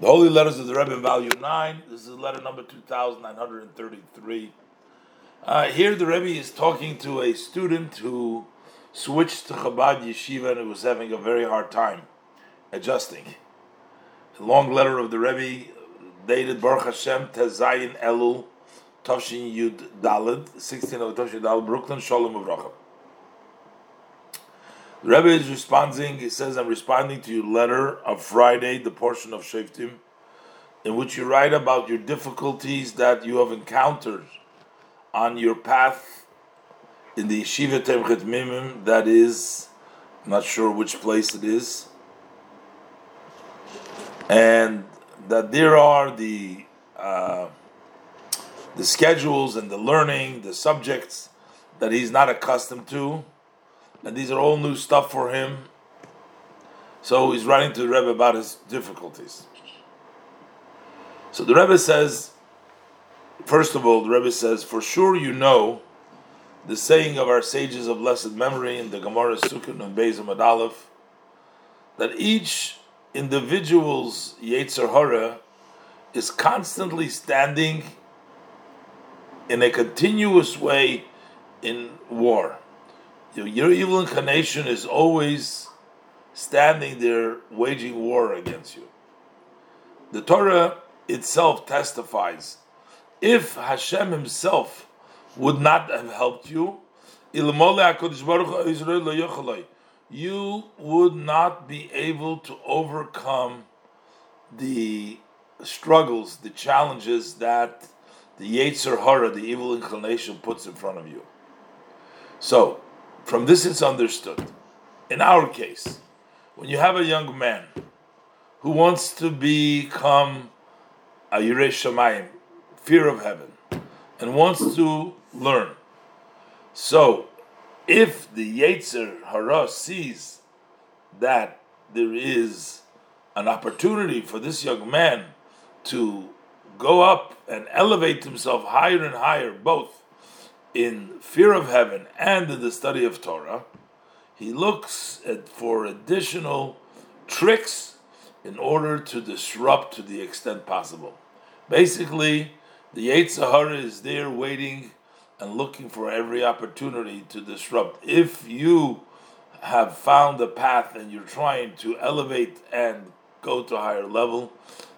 The Holy Letters of the Rebbe Volume 9. This is letter number 2933. Uh, here the Rebbe is talking to a student who switched to Chabad Yeshiva and was having a very hard time adjusting. A long letter of the Rebbe dated Baruch Hashem Tezayin Elul Toshin Yud Dalid, 16 of Toshin Dalid, Brooklyn, Shalom Avrocha. The Rebbe is responding, he says, I'm responding to your letter of Friday, the portion of Shoftim, in which you write about your difficulties that you have encountered on your path in the Yeshiva Tomchei Temimim, that is, I'm not sure which place it is, and that there are the uh, the schedules and the learning, the subjects that he's not accustomed to and these are all new stuff for him. So he's writing to the Rebbe about his difficulties. So the Rebbe says, first of all, the Rebbe says, for sure you know the saying of our sages of blessed memory in the Gemara Sukkot and Beis Aleph, that each individual's Yetzer Hara is constantly standing in a continuous way in war your evil inclination is always standing there waging war against you. The Torah itself testifies if Hashem Himself would not have helped you, you would not be able to overcome the struggles, the challenges that the Yetzer Hara, the evil inclination, puts in front of you. So, from this, it's understood. In our case, when you have a young man who wants to become a Yirei Shamayim, fear of heaven, and wants to learn, so if the Yetzer Hara sees that there is an opportunity for this young man to go up and elevate himself higher and higher, both in fear of heaven and in the study of Torah, he looks at, for additional tricks in order to disrupt to the extent possible. Basically, the Yetzer Hara is there waiting and looking for every opportunity to disrupt. If you have found a path and you're trying to elevate and go to a higher level,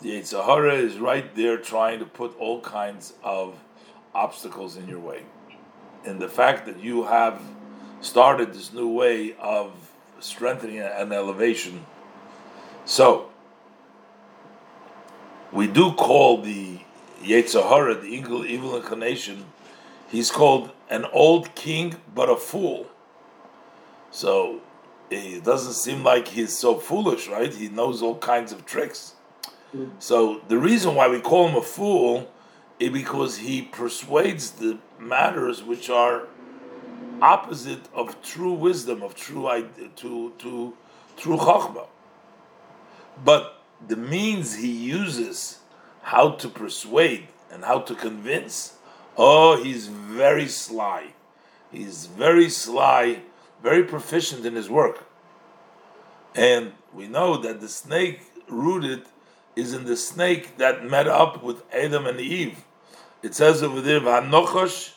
the Yetzer Hara is right there trying to put all kinds of obstacles in your way in the fact that you have started this new way of strengthening and elevation. So, we do call the Yetzer Hara, the evil, evil inclination, he's called an old king but a fool. So, it doesn't seem like he's so foolish, right? He knows all kinds of tricks. Mm. So, the reason why we call him a fool is because he persuades the matters which are opposite of true wisdom, of true to to true chachma. But the means he uses, how to persuade and how to convince, oh, he's very sly. He's very sly, very proficient in his work. And we know that the snake rooted is in the snake that met up with Adam and Eve it says over there, "V'hanochash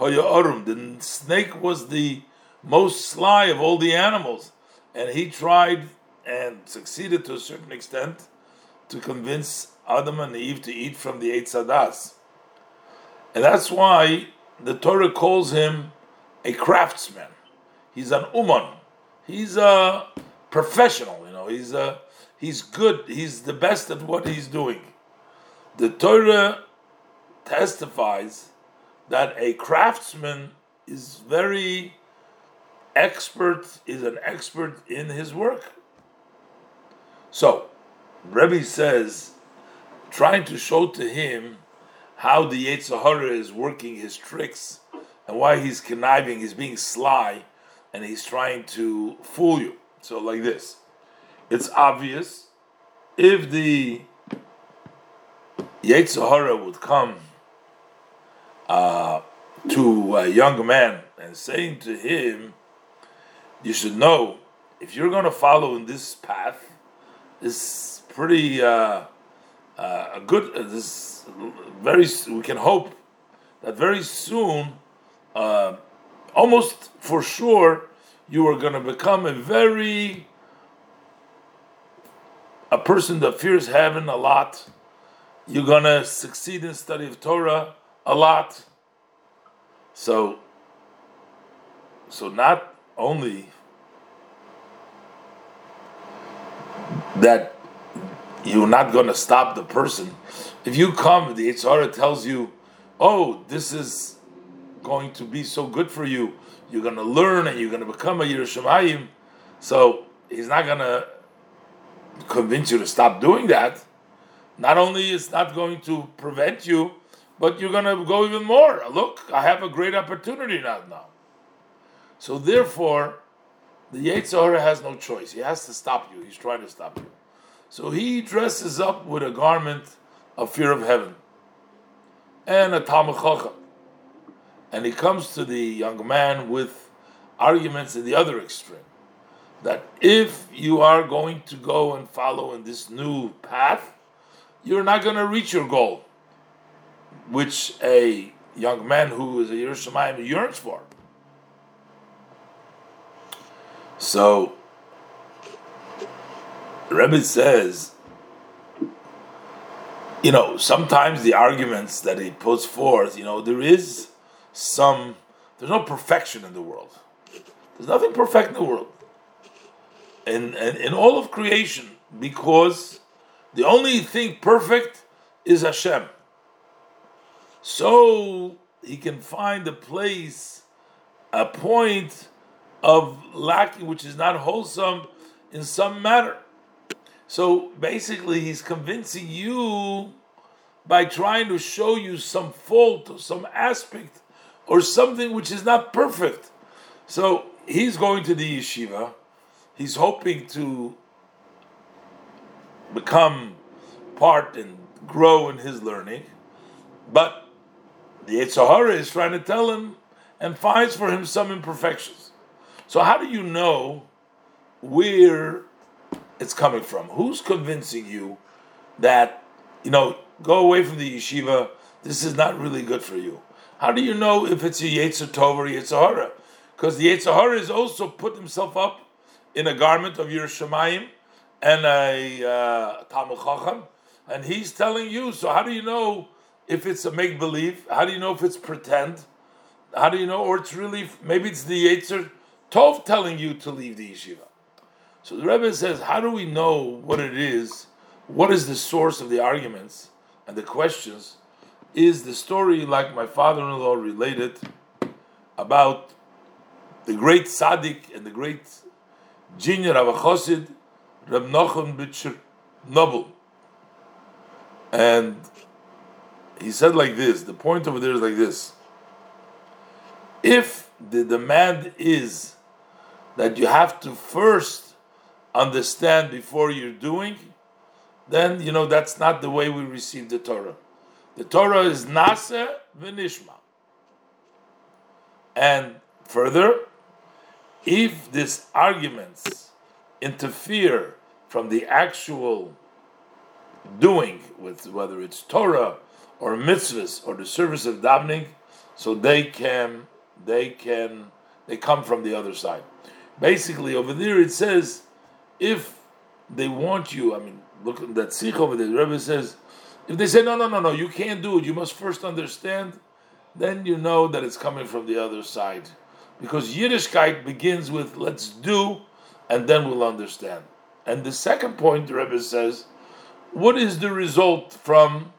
hoyaorum." The snake was the most sly of all the animals, and he tried and succeeded to a certain extent to convince Adam and Eve to eat from the Eitz Hadas. And that's why the Torah calls him a craftsman. He's an uman. He's a professional. You know, he's a he's good. He's the best at what he's doing. The Torah testifies that a craftsman is very expert, is an expert in his work. So, Rebbe says, trying to show to him how the Yetzer Hara is working his tricks and why he's conniving, he's being sly, and he's trying to fool you. So, like this, it's obvious if the Yetzer Hara would come uh, to a young man and saying to him, You should know if you're going to follow in this path, it's pretty uh, uh, a good uh, this very we can hope that very soon, uh, almost for sure, you are going to become a very a person that fears heaven a lot. You're going to succeed in study of Torah a lot. So, so not only that you're not going to stop the person. If you come, the Yetzer Hara tells you, oh, this is going to be so good for you. You're going to learn and you're going to become a Yirei Shamayim. So he's not going to convince you to stop doing that. Not only is not going to prevent you, but you're going to go even more. Look, I have a great opportunity now. So therefore, the Yetzer Hara has no choice. He has to stop you. He's trying to stop you. So he dresses up with a garment of fear of heaven and a Talmud And he comes to the young man with arguments in the other extreme. That if you are going to go and follow in this new path, you're not going to reach your goal, which a young man who is a Yirei Shamayim yearns for. So, Rebbe says you know, sometimes the arguments that he puts forth, you know, there is some, there's no perfection in the world. There's nothing perfect in the world. In, in, in all of creation, because the only thing perfect is Hashem. So he can find a place, a point of lacking which is not wholesome in some matter. So basically, he's convincing you by trying to show you some fault or some aspect or something which is not perfect. So he's going to the yeshiva. He's hoping to become part and grow in his learning, but the Yetzer Hara is trying to tell him and finds for him some imperfections. So how do you know where it's coming from. Who's convincing you that, you know, go away from the yeshiva, this is not really good for you? How do you know if it's a Yetzer Tov or Yetzer Because the Yetzer Hara has also put himself up in a garment of Yirei Shamayim and a uh, Talmud Chacham, and he's telling you. So how do you know if it's a make believe? How do you know if it's pretend? How do you know, or it's really maybe it's the Yetzer Tov telling you to leave the yeshiva? So the Rebbe says, how do we know what it is? What is the source of the arguments and the questions? Is the story like my father-in-law related about the great tzaddik and the great of a chassid, Reb Nachum Bitcher Noble. And he said like this, the point over there is like this. If the demand is that you have to first understand before you're doing, then you know that's not the way we receive the Torah. The Torah is naaseh v'nishma. And further, if these arguments interfere from the actual doing with whether it's Torah or mitzvahs or the service of davening, so they can they can they come from the other side. Basically, over there it says if they want you, I mean, look at that sikh over there. The Rebbe says, if they say no, no, no, no, you can't do it. You must first understand. Then you know that it's coming from the other side, because Yiddishkeit begins with let's do, and then we'll understand. And the second point, the Rebbe says, what is the result from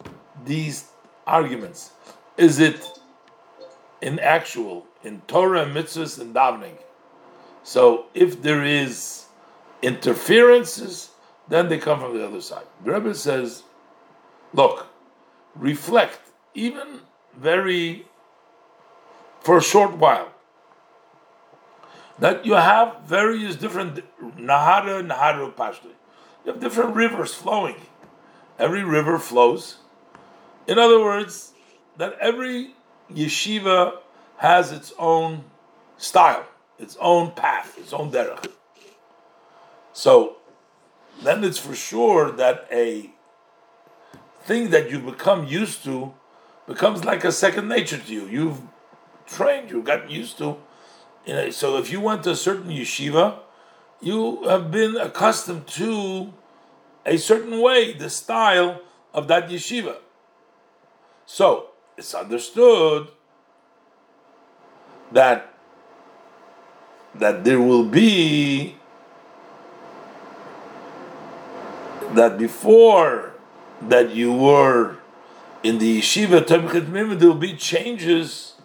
these arguments? Is it in actual, in Torah, and mitzvahs, and davening? So if there is interferences, then they come from the other side. The Rebbe says, look, reflect, even very, for a short while, that you have various different Nahara, Nahara, Pashto. You have different rivers flowing. Every river flows. In other words, that every yeshiva has its own style, its own path, its own derech. So then it's for sure that a thing that you become used to becomes like a second nature to you. You've trained, you've gotten used to. You know, so if you went to a certain yeshiva, you have been accustomed to a certain way, the style of that yeshiva. So it's understood that that there will be that before that you were in the yeshiva there will be changes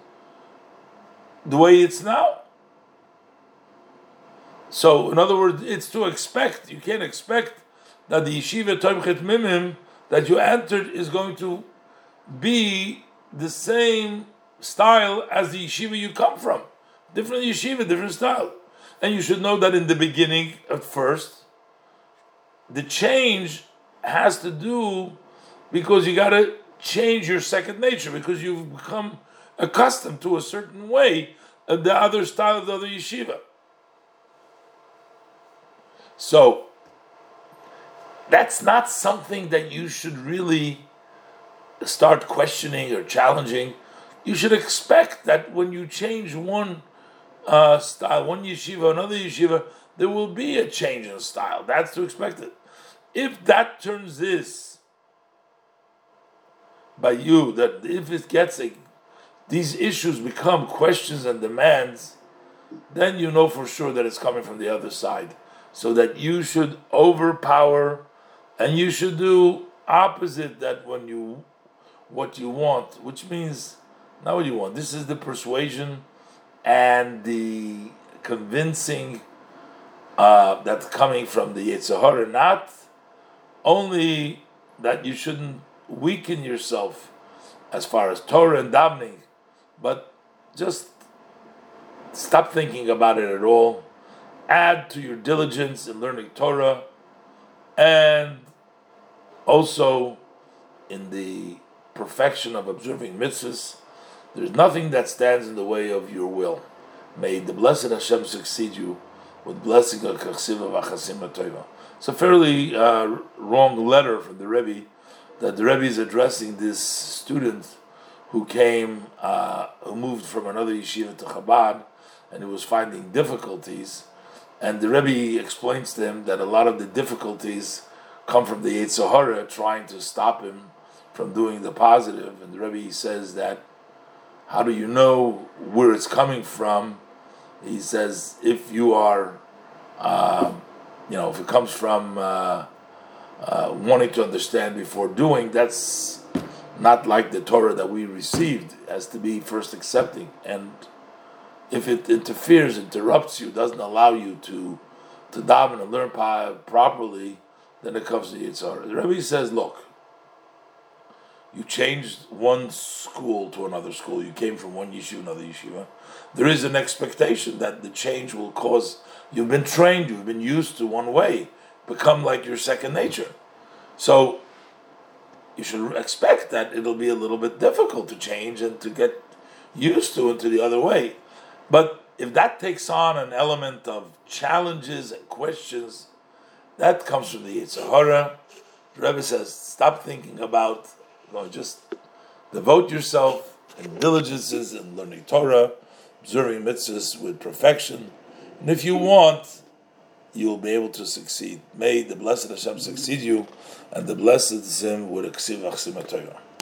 the way it's now. So, in other words, it's to expect. You can't expect that the yeshiva Tomchei Temimim that you entered is going to be the same style as the yeshiva you come from. Different yeshiva, different style. And you should know that in the beginning, at first, the change has to do because you got to change your second nature because you've become accustomed to a certain way of the other style of the other yeshiva. So that's not something that you should really start questioning or challenging. You should expect that when you change one uh, style, one yeshiva, another yeshiva, there will be a change in style. That's to expect it. If that turns this by you, that if it gets a, these issues become questions and demands, then you know for sure that it's coming from the other side. So that you should overpower and you should do opposite that when you what you want, which means not what you want. This is the persuasion and the convincing uh, that's coming from the Yetzer Hara, not only that you shouldn't weaken yourself as far as Torah and davening, but just stop thinking about it at all. Add to your diligence in learning Torah, and also in the perfection of observing mitzvahs. There's nothing that stands in the way of your will. May the blessed Hashem succeed you with blessing of Kachsiva Vachasim Toiva. It's a fairly uh, wrong letter from the Rebbe that the Rebbe is addressing this student who came, uh, who moved from another yeshiva to Chabad, and who was finding difficulties. And the Rebbe explains to him that a lot of the difficulties come from the Yetzer Hara trying to stop him from doing the positive. And the Rebbe says that, how do you know where it's coming from? He says, if you are, uh, you know, if it comes from uh, uh, wanting to understand before doing, that's not like the Torah that we received, it has to be first accepting. And if it interferes, interrupts you, doesn't allow you to to daven and learn properly, then it comes to Yitzhar. The Rebbe says, look, you changed one school to another school, you came from one yeshiva to another yeshiva. There is an expectation that the change will cause, you've been trained, you've been used to one way become like your second nature. So you should expect that it'll be a little bit difficult to change and to get used to into the other way. But if that takes on an element of challenges and questions, that comes from the Yetzer Hara. The Rebbe says, stop thinking about, you know, just devote yourself in diligences and learning Torah, observing mitzvahs with perfection. And if you want, you will be able to succeed. May the blessed Hashem succeed you, and the blessed Zim would exceed Torah.